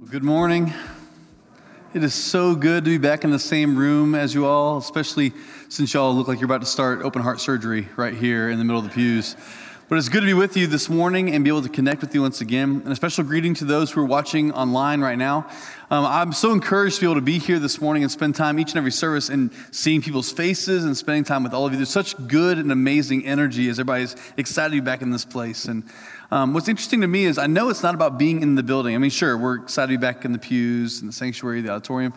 Well, good morning. It is so good to be back in the same room as you all, especially since y'all look like you're about to start open heart surgery right here in the middle of the pews. But it's good to be with you this morning and be able to connect with you once again. And a special greeting to those who are watching online right now. Um, I'm so encouraged to be able to be here this morning and spend time each and every service and seeing people's faces and spending time with all of you. There's such good and amazing energy as everybody's excited to be back in this place. And um, what's interesting to me is I know it's not about being in the building. I mean, sure, we're excited to be back in the pews and the sanctuary, the auditorium,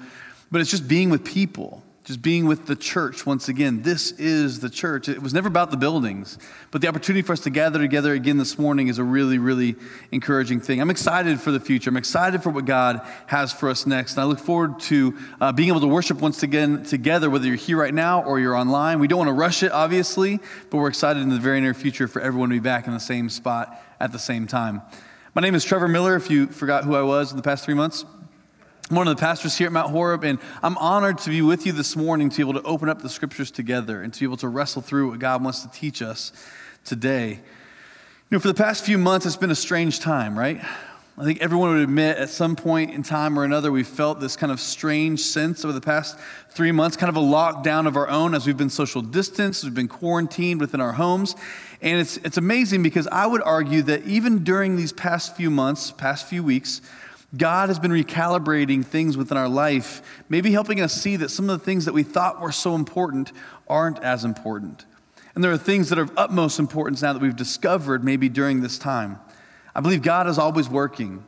but it's just being with people just being with the church once again. This is the church. It was never about the buildings, but the opportunity for us to gather together again this morning is a really, really encouraging thing. I'm excited for the future. I'm excited for what God has for us next. And I look forward to uh, being able to worship once again together, whether you're here right now or you're online. We don't want to rush it, obviously, but we're excited in the very near future for everyone to be back in the same spot at the same time. My name is Trevor Miller, if you forgot who I was in the past three months. I'm one of the pastors here at Mount Horeb, and I'm honored to be with you this morning to be able to open up the scriptures together and to be able to wrestle through what God wants to teach us today. You know, for the past few months, it's been a strange time, right? I think everyone would admit at some point in time or another, we felt this kind of strange sense over the past three months, kind of a lockdown of our own as we've been social distanced, we've been quarantined within our homes. And it's, it's amazing because I would argue that even during these past few months, past few weeks, God has been recalibrating things within our life, maybe helping us see that some of the things that we thought were so important aren't as important. And there are things that are of utmost importance now that we've discovered maybe during this time. I believe God is always working,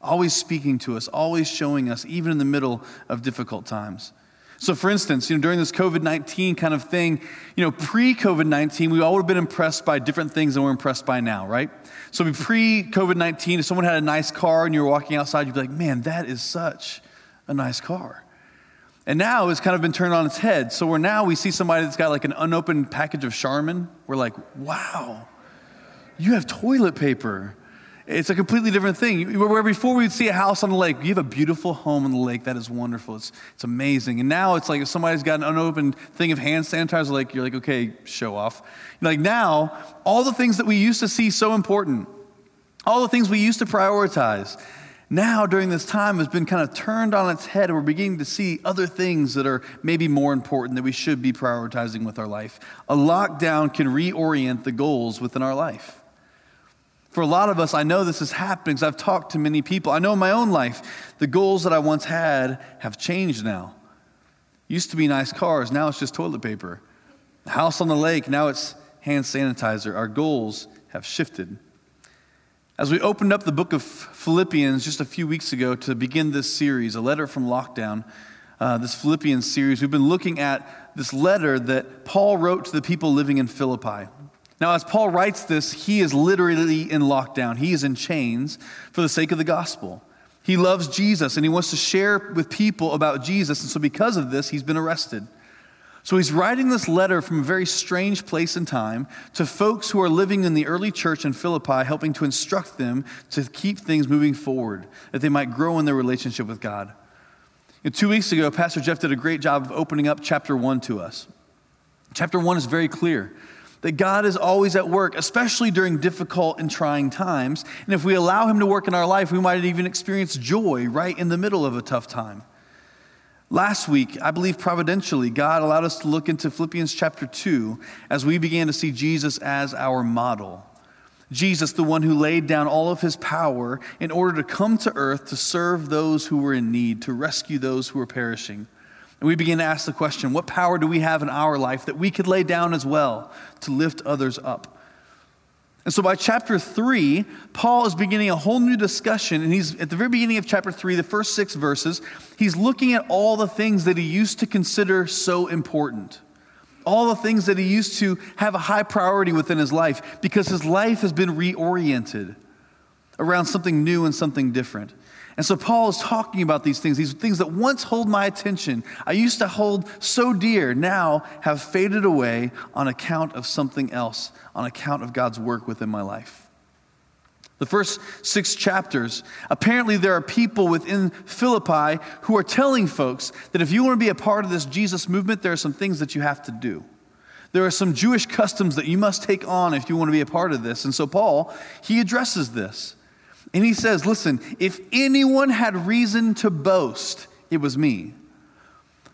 always speaking to us, always showing us, even in the middle of difficult times. So, for instance, you know, during this COVID 19 kind of thing, you know, pre COVID 19, we all would have been impressed by different things than we're impressed by now, right? So, pre COVID 19, if someone had a nice car and you were walking outside, you'd be like, man, that is such a nice car. And now it's kind of been turned on its head. So, we're now we see somebody that's got like an unopened package of Charmin. We're like, wow, you have toilet paper. It's a completely different thing. Where before we'd see a house on the lake, you have a beautiful home on the lake. That is wonderful. It's, it's amazing. And now it's like if somebody's got an unopened thing of hand sanitizer, like you're like, okay, show off. Like now, all the things that we used to see so important, all the things we used to prioritize, now during this time has been kind of turned on its head, and we're beginning to see other things that are maybe more important that we should be prioritizing with our life. A lockdown can reorient the goals within our life. For a lot of us, I know this is happening because I've talked to many people. I know in my own life, the goals that I once had have changed now. Used to be nice cars, now it's just toilet paper. House on the lake, now it's hand sanitizer. Our goals have shifted. As we opened up the book of Philippians just a few weeks ago to begin this series, a letter from lockdown, uh, this Philippians series, we've been looking at this letter that Paul wrote to the people living in Philippi. Now, as Paul writes this, he is literally in lockdown. He is in chains for the sake of the gospel. He loves Jesus and he wants to share with people about Jesus. And so, because of this, he's been arrested. So, he's writing this letter from a very strange place and time to folks who are living in the early church in Philippi, helping to instruct them to keep things moving forward, that they might grow in their relationship with God. And two weeks ago, Pastor Jeff did a great job of opening up chapter one to us. Chapter one is very clear that God is always at work, especially during difficult and trying times. And if we allow Him to work in our life, we might even experience joy right in the middle of a tough time. Last week, I believe providentially, God allowed us to look into Philippians chapter 2 as we began to see Jesus as our model. Jesus, the one who laid down all of his power in order to come to earth to serve those who were in need, to rescue those who were perishing. And we begin to ask the question what power do we have in our life that we could lay down as well to lift others up? And so by chapter three, Paul is beginning a whole new discussion. And he's at the very beginning of chapter three, the first six verses, he's looking at all the things that he used to consider so important. All the things that he used to have a high priority within his life because his life has been reoriented around something new and something different. And so Paul is talking about these things, these things that once hold my attention, I used to hold so dear, now have faded away on account of something else, on account of God's work within my life. The first six chapters, apparently there are people within Philippi who are telling folks that if you want to be a part of this Jesus movement, there are some things that you have to do. There are some Jewish customs that you must take on if you want to be a part of this. And so Paul, he addresses this. And he says, Listen, if anyone had reason to boast, it was me.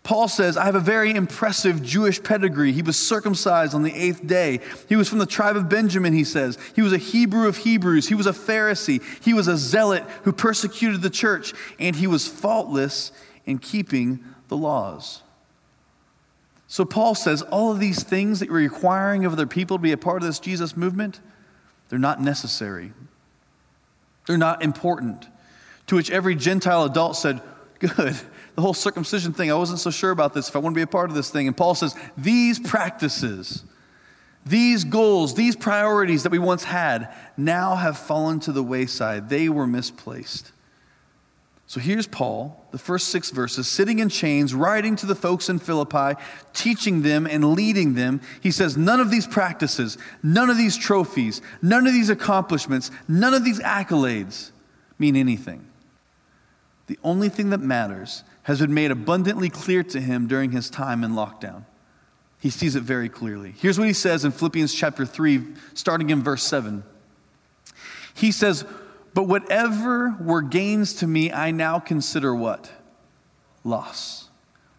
Paul says, I have a very impressive Jewish pedigree. He was circumcised on the eighth day. He was from the tribe of Benjamin, he says. He was a Hebrew of Hebrews. He was a Pharisee. He was a zealot who persecuted the church. And he was faultless in keeping the laws. So Paul says, all of these things that you're requiring of other people to be a part of this Jesus movement, they're not necessary. They're not important. To which every Gentile adult said, Good the whole circumcision thing, I wasn't so sure about this, if I want to be a part of this thing. And Paul says, these practices, these goals, these priorities that we once had now have fallen to the wayside. They were misplaced. So here's Paul, the first six verses, sitting in chains, writing to the folks in Philippi, teaching them and leading them. He says, None of these practices, none of these trophies, none of these accomplishments, none of these accolades mean anything. The only thing that matters has been made abundantly clear to him during his time in lockdown. He sees it very clearly. Here's what he says in Philippians chapter 3, starting in verse 7. He says, But whatever were gains to me, I now consider what? Loss.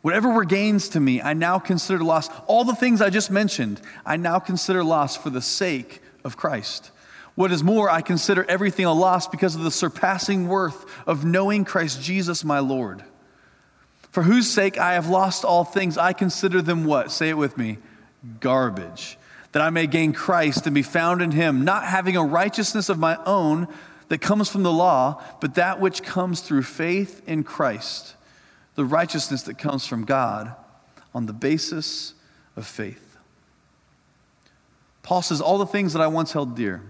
Whatever were gains to me, I now consider loss. All the things I just mentioned, I now consider loss for the sake of Christ. What is more, I consider everything a loss because of the surpassing worth of knowing Christ Jesus my Lord for whose sake I have lost all things, I consider them what? Say it with me garbage. That I may gain Christ and be found in him, not having a righteousness of my own that comes from the law, but that which comes through faith in Christ, the righteousness that comes from God on the basis of faith. Paul says, All the things that I once held dear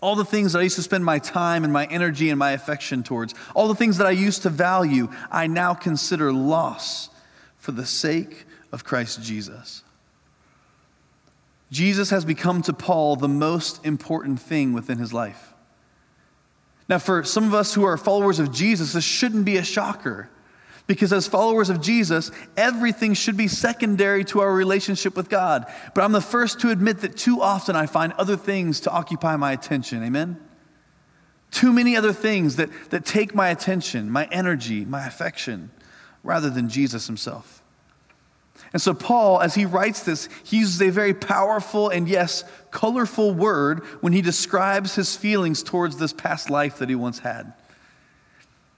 all the things that I used to spend my time and my energy and my affection towards, all the things that I used to value, I now consider loss for the sake of Christ Jesus. Jesus has become to Paul the most important thing within his life. Now, for some of us who are followers of Jesus, this shouldn't be a shocker. Because as followers of Jesus, everything should be secondary to our relationship with God. But I'm the first to admit that too often I find other things to occupy my attention. Amen? Too many other things that, that take my attention, my energy, my affection, rather than Jesus himself. And so, Paul, as he writes this, he uses a very powerful and, yes, colorful word when he describes his feelings towards this past life that he once had.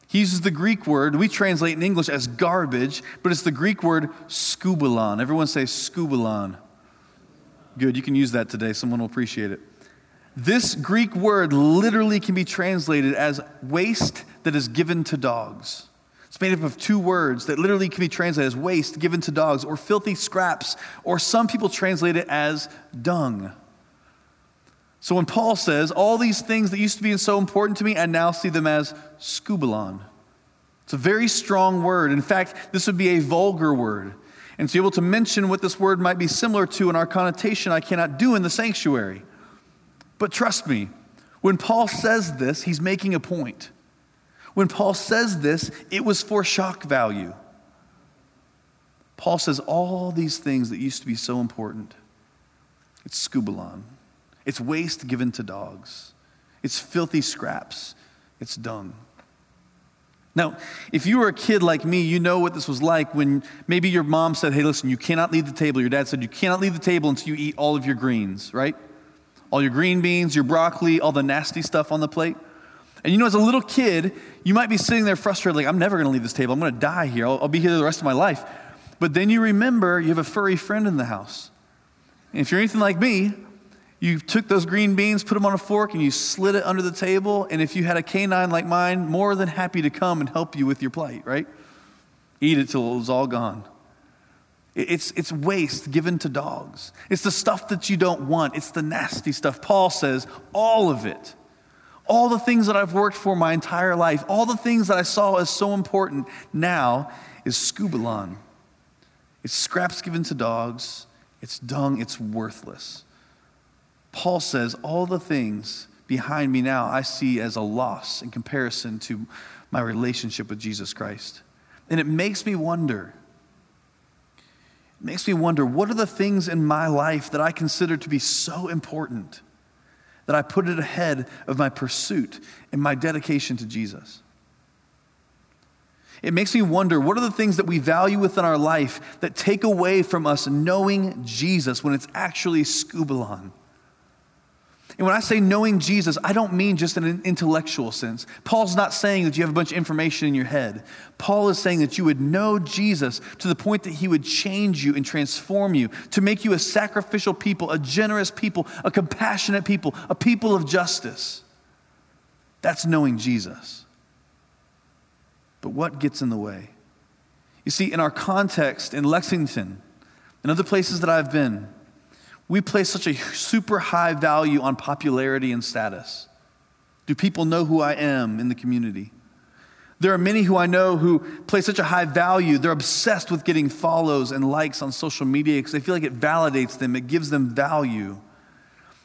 He uses the Greek word, we translate in English as garbage, but it's the Greek word skubalon. Everyone say skubalon. Good, you can use that today. Someone will appreciate it. This Greek word literally can be translated as waste that is given to dogs. It's made up of two words that literally can be translated as waste given to dogs, or filthy scraps, or some people translate it as dung. So when Paul says, all these things that used to be so important to me, I now see them as skubalon. It's a very strong word. In fact, this would be a vulgar word. And to be able to mention what this word might be similar to in our connotation, I cannot do in the sanctuary. But trust me, when Paul says this, he's making a point. When Paul says this, it was for shock value. Paul says all these things that used to be so important, it's skubalon. It's waste given to dogs. It's filthy scraps. It's dung. Now, if you were a kid like me, you know what this was like when maybe your mom said, Hey, listen, you cannot leave the table. Your dad said, You cannot leave the table until you eat all of your greens, right? All your green beans, your broccoli, all the nasty stuff on the plate. And you know, as a little kid, you might be sitting there frustrated, like, I'm never going to leave this table. I'm going to die here. I'll, I'll be here the rest of my life. But then you remember you have a furry friend in the house. And if you're anything like me, you took those green beans, put them on a fork, and you slid it under the table. And if you had a canine like mine, more than happy to come and help you with your plate, right? Eat it till it was all gone. It's, it's waste given to dogs. It's the stuff that you don't want. It's the nasty stuff. Paul says, all of it. All the things that I've worked for my entire life, all the things that I saw as so important now is skubalon. It's scraps given to dogs. It's dung. It's worthless. Paul says, All the things behind me now I see as a loss in comparison to my relationship with Jesus Christ. And it makes me wonder. It makes me wonder what are the things in my life that I consider to be so important that I put it ahead of my pursuit and my dedication to Jesus. It makes me wonder what are the things that we value within our life that take away from us knowing Jesus when it's actually skubalon? And when I say knowing Jesus, I don't mean just in an intellectual sense. Paul's not saying that you have a bunch of information in your head. Paul is saying that you would know Jesus to the point that he would change you and transform you, to make you a sacrificial people, a generous people, a compassionate people, a people of justice. That's knowing Jesus. But what gets in the way? You see, in our context in Lexington and other places that I've been, we place such a super high value on popularity and status. Do people know who I am in the community? There are many who I know who place such a high value. They're obsessed with getting follows and likes on social media because they feel like it validates them, it gives them value.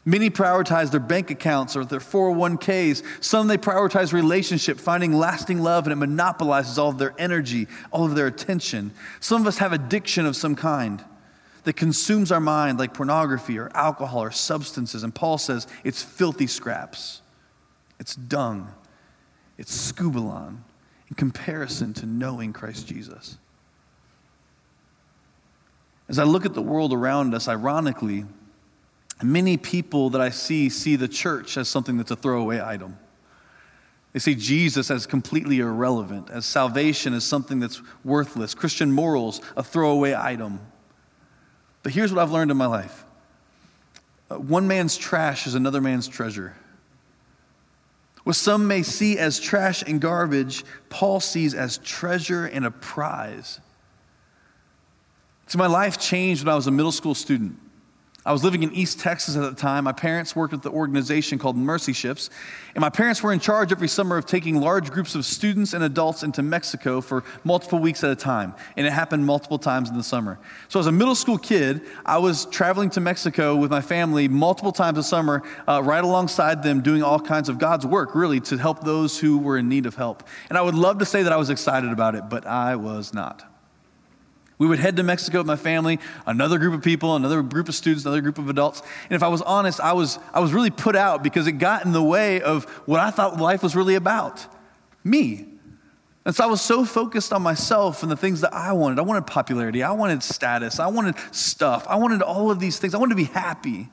Many prioritize their bank accounts or their 401ks. Some they prioritize relationship, finding lasting love, and it monopolizes all of their energy, all of their attention. Some of us have addiction of some kind that consumes our mind like pornography or alcohol or substances. And Paul says it's filthy scraps, it's dung, it's skubalon in comparison to knowing Christ Jesus. As I look at the world around us, ironically, many people that I see see the church as something that's a throwaway item. They see Jesus as completely irrelevant, as salvation as something that's worthless, Christian morals a throwaway item. But here's what I've learned in my life uh, one man's trash is another man's treasure. What some may see as trash and garbage, Paul sees as treasure and a prize. So my life changed when I was a middle school student. I was living in East Texas at the time. My parents worked with the organization called Mercy Ships, and my parents were in charge every summer of taking large groups of students and adults into Mexico for multiple weeks at a time, and it happened multiple times in the summer. So, as a middle school kid, I was traveling to Mexico with my family multiple times a summer, uh, right alongside them, doing all kinds of God's work, really, to help those who were in need of help. And I would love to say that I was excited about it, but I was not. We would head to Mexico with my family, another group of people, another group of students, another group of adults. And if I was honest, I was, I was really put out because it got in the way of what I thought life was really about me. And so I was so focused on myself and the things that I wanted. I wanted popularity, I wanted status, I wanted stuff, I wanted all of these things. I wanted to be happy.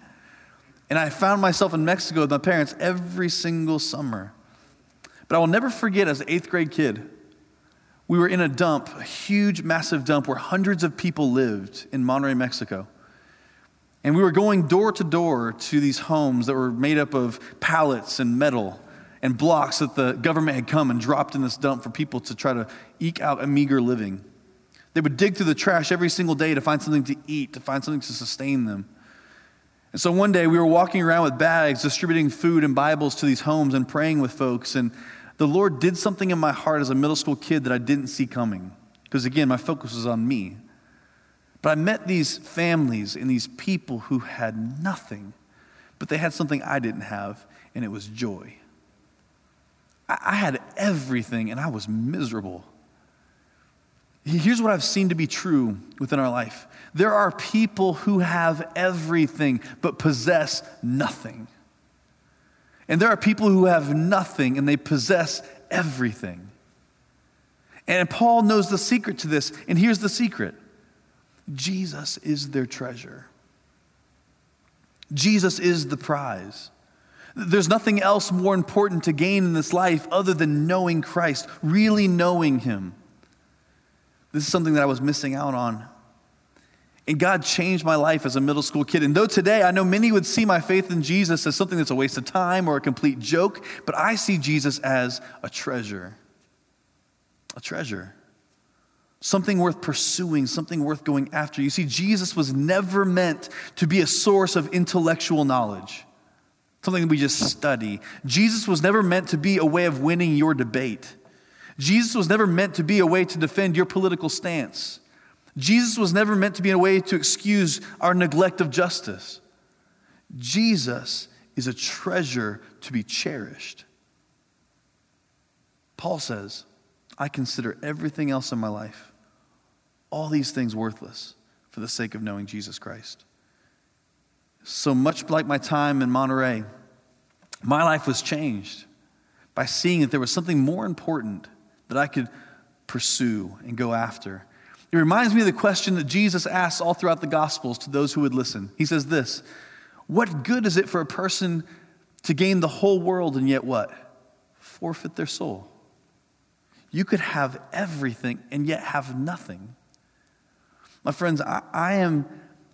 And I found myself in Mexico with my parents every single summer. But I will never forget as an eighth grade kid, we were in a dump, a huge, massive dump where hundreds of people lived in Monterrey, Mexico. And we were going door to door to these homes that were made up of pallets and metal and blocks that the government had come and dropped in this dump for people to try to eke out a meager living. They would dig through the trash every single day to find something to eat, to find something to sustain them. And so one day we were walking around with bags, distributing food and Bibles to these homes and praying with folks. And the Lord did something in my heart as a middle school kid that I didn't see coming. Because again, my focus was on me. But I met these families and these people who had nothing, but they had something I didn't have, and it was joy. I had everything, and I was miserable. Here's what I've seen to be true within our life there are people who have everything but possess nothing. And there are people who have nothing and they possess everything. And Paul knows the secret to this. And here's the secret Jesus is their treasure, Jesus is the prize. There's nothing else more important to gain in this life other than knowing Christ, really knowing Him. This is something that I was missing out on and God changed my life as a middle school kid. And though today I know many would see my faith in Jesus as something that's a waste of time or a complete joke, but I see Jesus as a treasure. A treasure. Something worth pursuing, something worth going after. You see, Jesus was never meant to be a source of intellectual knowledge, something we just study. Jesus was never meant to be a way of winning your debate. Jesus was never meant to be a way to defend your political stance. Jesus was never meant to be a way to excuse our neglect of justice. Jesus is a treasure to be cherished. Paul says, I consider everything else in my life, all these things worthless for the sake of knowing Jesus Christ. So much like my time in Monterrey, my life was changed by seeing that there was something more important that I could pursue and go after. It reminds me of the question that Jesus asks all throughout the Gospels to those who would listen. He says this What good is it for a person to gain the whole world and yet what? Forfeit their soul. You could have everything and yet have nothing. My friends, I, I am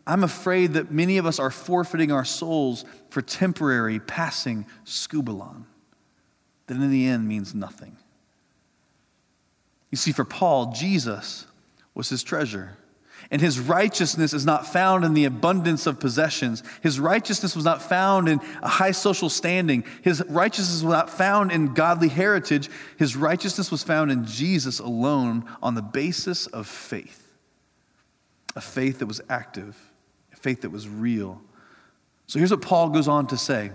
I'm afraid that many of us are forfeiting our souls for temporary, passing skubalon that in the end means nothing. You see, for Paul, Jesus was his treasure. And his righteousness is not found in the abundance of possessions. His righteousness was not found in a high social standing. His righteousness was not found in godly heritage. His righteousness was found in Jesus alone on the basis of faith. A faith that was active a faith that was real. So here's what Paul goes on to say.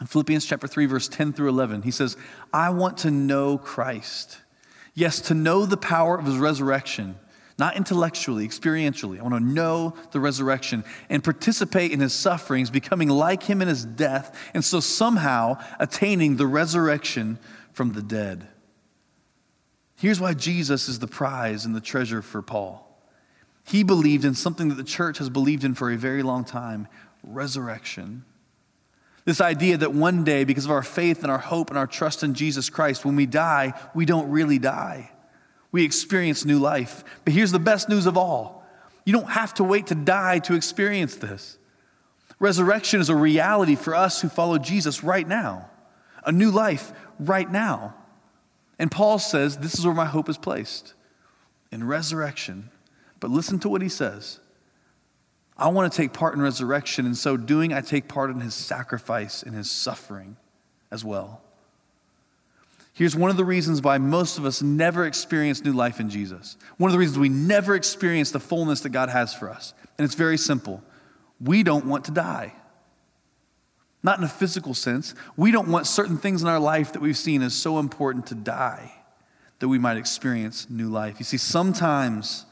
In Philippians chapter 3 verse 10 through 11, he says, "I want to know Christ. Yes, to know the power of his resurrection, not intellectually, experientially. I want to know the resurrection and participate in his sufferings, becoming like him in his death, and so somehow attaining the resurrection from the dead." Here's why Jesus is the prize and the treasure for Paul. He believed in something that the church has believed in for a very long time resurrection. This idea that one day, because of our faith and our hope and our trust in Jesus Christ, when we die, we don't really die. We experience new life. But here's the best news of all you don't have to wait to die to experience this. Resurrection is a reality for us who follow Jesus right now, a new life right now. And Paul says, This is where my hope is placed in resurrection but listen to what he says. I want to take part in resurrection, and so doing, I take part in his sacrifice and his suffering as well. Here's one of the reasons why most of us never experience new life in Jesus. One of the reasons we never experience the fullness that God has for us. And it's very simple we don't want to die. Not in a physical sense. We don't want certain things in our life that we've seen as so important to die that we might experience new life. You see, sometimes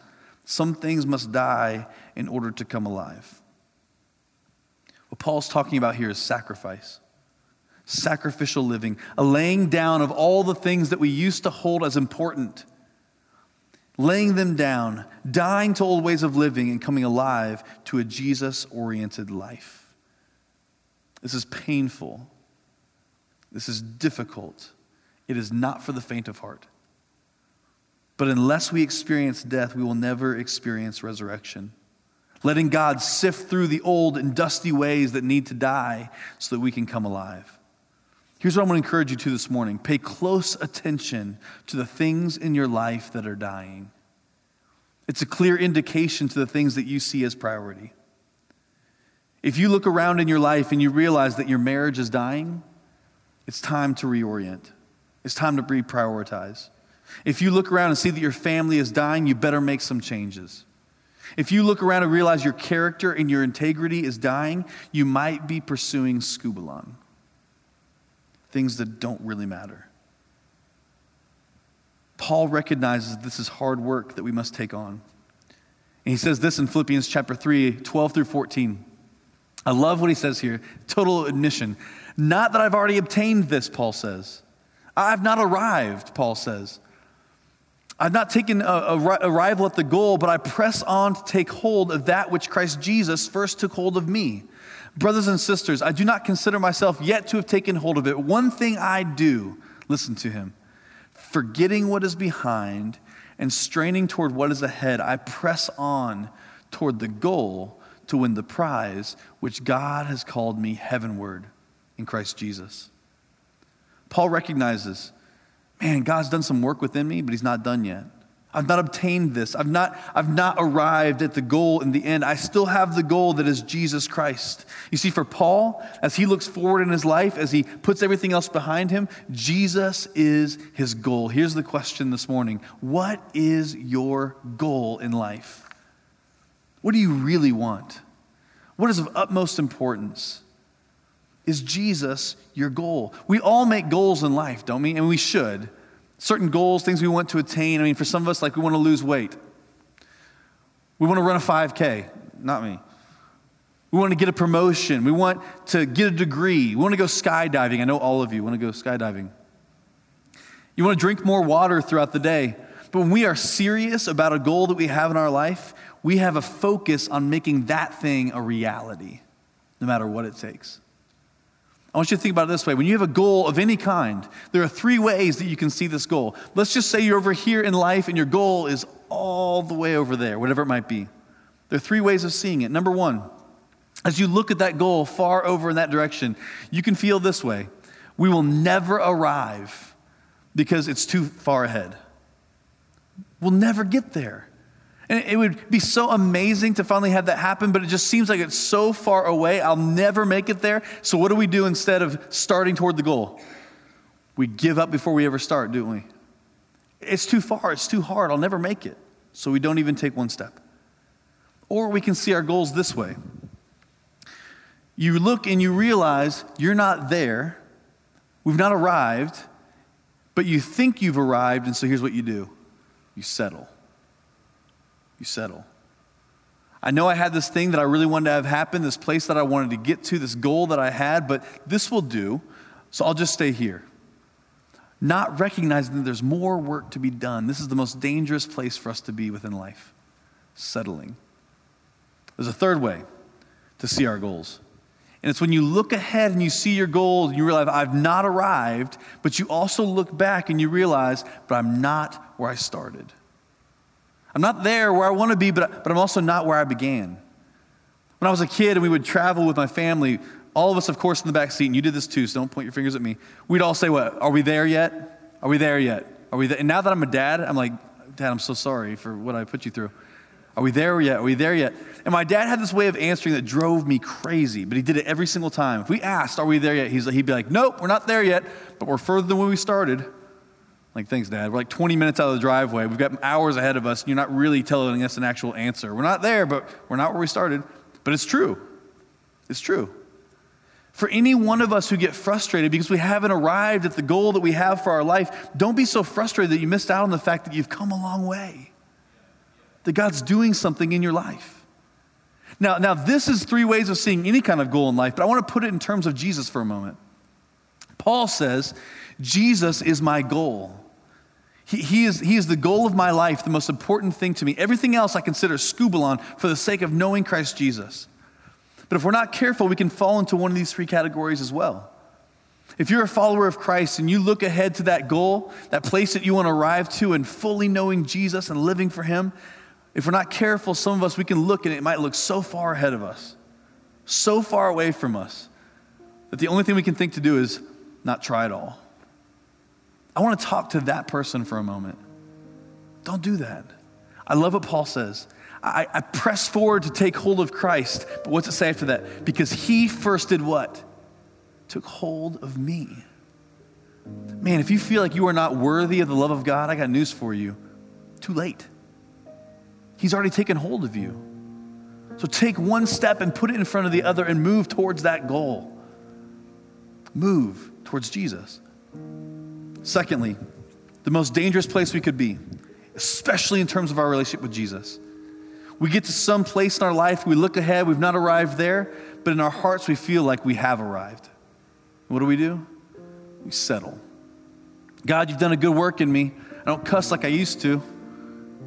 some things must die in order to come alive. What Paul's talking about here is sacrifice, sacrificial living, a laying down of all the things that we used to hold as important, laying them down, dying to old ways of living, and coming alive to a Jesus oriented life. This is painful. This is difficult. It is not for the faint of heart. But unless we experience death, we will never experience resurrection. Letting God sift through the old and dusty ways that need to die so that we can come alive. Here's what I want to encourage you to this morning pay close attention to the things in your life that are dying. It's a clear indication to the things that you see as priority. If you look around in your life and you realize that your marriage is dying, it's time to reorient. It's time to reprioritize. If you look around and see that your family is dying, you better make some changes. If you look around and realize your character and your integrity is dying, you might be pursuing skubalon, things that don't really matter. Paul recognizes this is hard work that we must take on. And he says this in Philippians chapter 3, 12 through 14. I love what he says here total admission. Not that I've already obtained this, Paul says. I've not arrived, Paul says. I've not taken a, a, arrival at the goal, but I press on to take hold of that which Christ Jesus first took hold of me. Brothers and sisters, I do not consider myself yet to have taken hold of it. One thing I do, listen to him, forgetting what is behind and straining toward what is ahead, I press on toward the goal to win the prize which God has called me heavenward in Christ Jesus. Paul recognizes man, God's done some work within me, but He's not done yet. I've not obtained this. I've not, I've not arrived at the goal in the end. I still have the goal that is Jesus Christ. You see, for Paul, as he looks forward in his life, as he puts everything else behind him, Jesus is his goal. Here's the question this morning What is your goal in life? What do you really want? What is of utmost importance? Is Jesus your goal? We all make goals in life, don't we? And we should. Certain goals, things we want to attain. I mean, for some of us, like we want to lose weight. We want to run a 5K. Not me. We want to get a promotion. We want to get a degree. We want to go skydiving. I know all of you want to go skydiving. You want to drink more water throughout the day. But when we are serious about a goal that we have in our life, we have a focus on making that thing a reality, no matter what it takes. I want you to think about it this way. When you have a goal of any kind, there are three ways that you can see this goal. Let's just say you're over here in life and your goal is all the way over there, whatever it might be. There are three ways of seeing it. Number one, as you look at that goal far over in that direction, you can feel this way we will never arrive because it's too far ahead. We'll never get there. And it would be so amazing to finally have that happen, but it just seems like it's so far away. I'll never make it there. So, what do we do instead of starting toward the goal? We give up before we ever start, don't we? It's too far. It's too hard. I'll never make it. So, we don't even take one step. Or we can see our goals this way you look and you realize you're not there, we've not arrived, but you think you've arrived, and so here's what you do you settle. You settle. I know I had this thing that I really wanted to have happen, this place that I wanted to get to, this goal that I had, but this will do, so I'll just stay here. Not recognizing that there's more work to be done. This is the most dangerous place for us to be within life settling. There's a third way to see our goals. And it's when you look ahead and you see your goals and you realize, I've not arrived, but you also look back and you realize, but I'm not where I started. I'm not there where I want to be, but, but I'm also not where I began. When I was a kid and we would travel with my family, all of us, of course, in the back seat, and you did this too, so don't point your fingers at me. We'd all say, What? Are we there yet? Are we there yet? Are we there? And now that I'm a dad, I'm like, Dad, I'm so sorry for what I put you through. Are we there yet? Are we there yet? And my dad had this way of answering that drove me crazy, but he did it every single time. If we asked, Are we there yet? He's, he'd be like, Nope, we're not there yet, but we're further than when we started. Like, thanks, Dad. We're like 20 minutes out of the driveway. We've got hours ahead of us, and you're not really telling us an actual answer. We're not there, but we're not where we started. But it's true. It's true. For any one of us who get frustrated because we haven't arrived at the goal that we have for our life, don't be so frustrated that you missed out on the fact that you've come a long way, that God's doing something in your life. Now, now this is three ways of seeing any kind of goal in life, but I want to put it in terms of Jesus for a moment. Paul says, Jesus is my goal. He, is, he is the goal of my life, the most important thing to me. Everything else I consider skubalon for the sake of knowing Christ Jesus. But if we're not careful, we can fall into one of these three categories as well. If you're a follower of Christ and you look ahead to that goal, that place that you want to arrive to, and fully knowing Jesus and living for Him, if we're not careful, some of us, we can look and it might look so far ahead of us, so far away from us, that the only thing we can think to do is not try at all. I want to talk to that person for a moment. Don't do that. I love what Paul says. I, I, press forward to take hold of Christ. But what's it say after that? Because he first did what? Took hold of me. Man, if you feel like you are not worthy of the love of God, I got news for you. Too late. He's already taken hold of you. So take one step and put it in front of the other and move towards that goal. Move towards Jesus. Secondly, the most dangerous place we could be, especially in terms of our relationship with Jesus. We get to some place in our life, we look ahead, we've not arrived there, but in our hearts we feel like we have arrived. What do we do? We settle. God, you've done a good work in me. I don't cuss like I used to.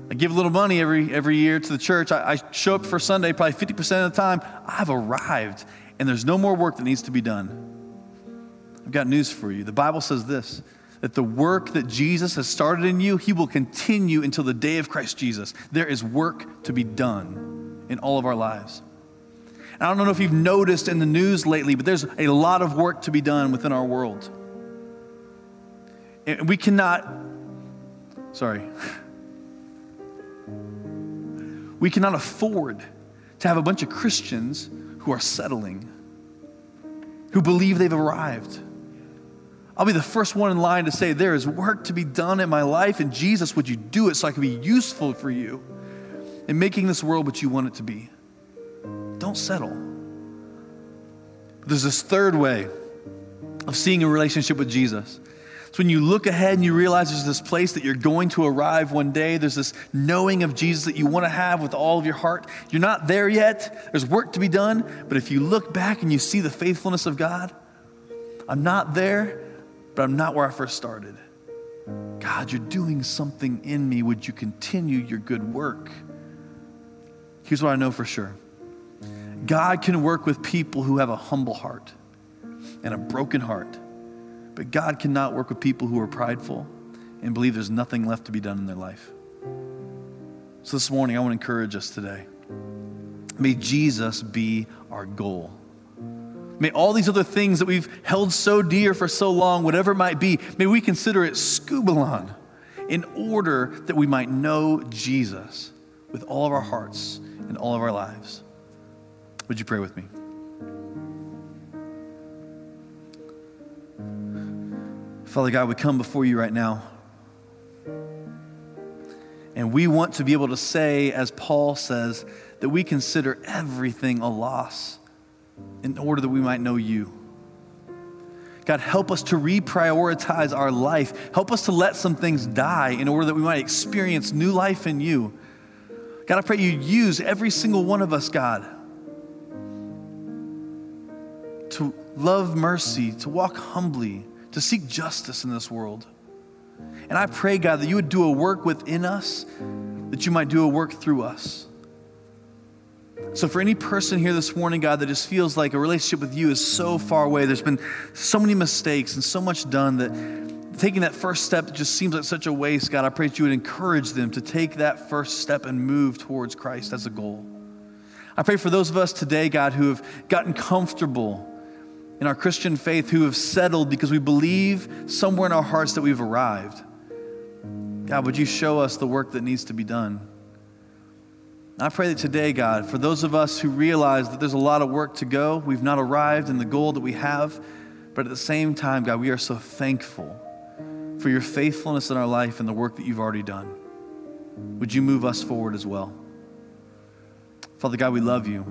I give a little money every, every year to the church. I, I show up for Sunday probably 50% of the time. I've arrived, and there's no more work that needs to be done. I've got news for you. The Bible says this that the work that Jesus has started in you, he will continue until the day of Christ Jesus. There is work to be done in all of our lives. And I don't know if you've noticed in the news lately, but there's a lot of work to be done within our world. And we cannot, sorry. We cannot afford to have a bunch of Christians who are settling, who believe they've arrived. I'll be the first one in line to say, There is work to be done in my life, and Jesus, would you do it so I can be useful for you in making this world what you want it to be? Don't settle. There's this third way of seeing a relationship with Jesus. It's when you look ahead and you realize there's this place that you're going to arrive one day. There's this knowing of Jesus that you want to have with all of your heart. You're not there yet. There's work to be done. But if you look back and you see the faithfulness of God, I'm not there, but I'm not where I first started. God, you're doing something in me. Would you continue your good work? Here's what I know for sure God can work with people who have a humble heart and a broken heart but God cannot work with people who are prideful and believe there's nothing left to be done in their life. So this morning, I want to encourage us today. May Jesus be our goal. May all these other things that we've held so dear for so long, whatever it might be, may we consider it skubalon in order that we might know Jesus with all of our hearts and all of our lives. Would you pray with me? Father God, we come before you right now. And we want to be able to say, as Paul says, that we consider everything a loss in order that we might know you. God, help us to reprioritize our life. Help us to let some things die in order that we might experience new life in you. God, I pray you use every single one of us, God, to love mercy, to walk humbly, to seek justice in this world. And I pray, God, that you would do a work within us, that you might do a work through us. So, for any person here this morning, God, that just feels like a relationship with you is so far away, there's been so many mistakes and so much done that taking that first step just seems like such a waste, God, I pray that you would encourage them to take that first step and move towards Christ as a goal. I pray for those of us today, God, who have gotten comfortable in our Christian faith who have settled because we believe somewhere in our hearts that we've arrived. God, would you show us the work that needs to be done? I pray that today, God, for those of us who realize that there's a lot of work to go, we've not arrived in the goal that we have, but at the same time, God, we are so thankful for your faithfulness in our life and the work that you've already done. Would you move us forward as well? Father God, we love you.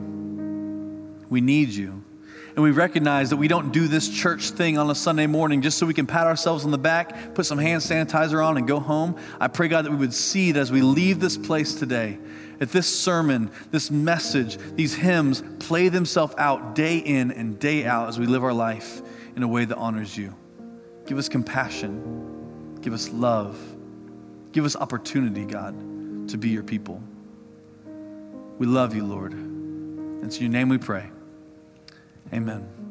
We need you and we recognize that we don't do this church thing on a Sunday morning just so we can pat ourselves on the back, put some hand sanitizer on, and go home. I pray, God, that we would see it as we leave this place today. That this sermon, this message, these hymns play themselves out day in and day out as we live our life in a way that honors you. Give us compassion, give us love, give us opportunity, God, to be your people. We love you, Lord. It's in your name we pray. Amen.